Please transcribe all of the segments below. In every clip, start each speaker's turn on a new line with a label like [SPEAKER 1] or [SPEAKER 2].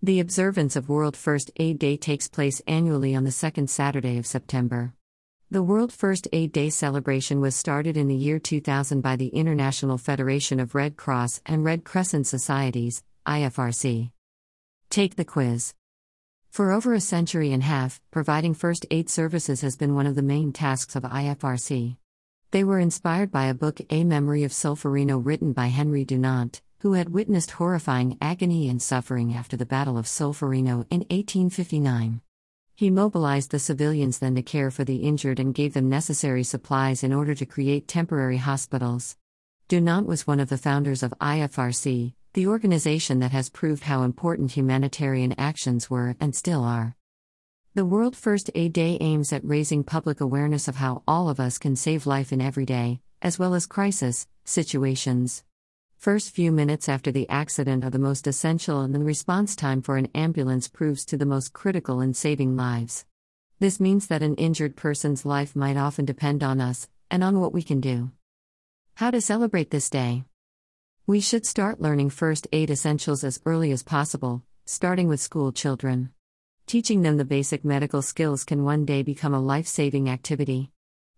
[SPEAKER 1] The observance of World First Aid Day takes place annually on the second Saturday of September. The World First Aid Day celebration was started in the year 2000 by the International Federation of Red Cross and Red Crescent Societies, IFRC. Take the quiz. For over a century and a half, providing first aid services has been one of the main tasks of IFRC. They were inspired by a book, A Memory of Solferino, written by Henry Dunant who had witnessed horrifying agony and suffering after the Battle of Solferino in 1859. He mobilized the civilians then to care for the injured and gave them necessary supplies in order to create temporary hospitals. Dunant was one of the founders of IFRC, the organization that has proved how important humanitarian actions were and still are. The World First Aid Day aims at raising public awareness of how all of us can save life in everyday, as well as crisis, situations. First few minutes after the accident are the most essential, and the response time for an ambulance proves to the most critical in saving lives. This means that an injured person's life might often depend on us, and on what we can do. How to celebrate this day? We should start learning first aid essentials as early as possible, starting with school children. Teaching them the basic medical skills can one day become a life saving activity.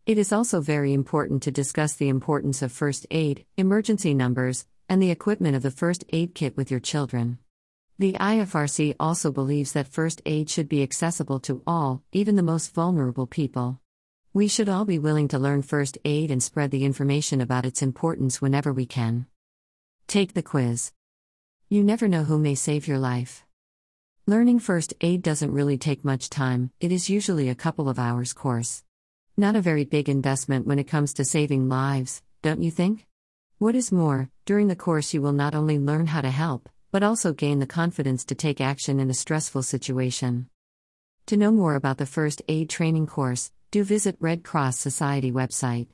[SPEAKER 1] It is also very important to discuss the importance of first aid, emergency numbers, and the equipment of the first aid kit with your children. The IFRC also believes that first aid should be accessible to all, even the most vulnerable people. We should all be willing to learn first aid and spread the information about its importance whenever we can. Take the quiz. You never know who may save your life. Learning first aid doesn't really take much time, it is usually a couple of hours course. Not a very big investment when it comes to saving lives, don't you think? What is more, during the course you will not only learn how to help, but also gain the confidence to take action in a stressful situation. To know more about the first aid training course, do visit Red Cross Society website.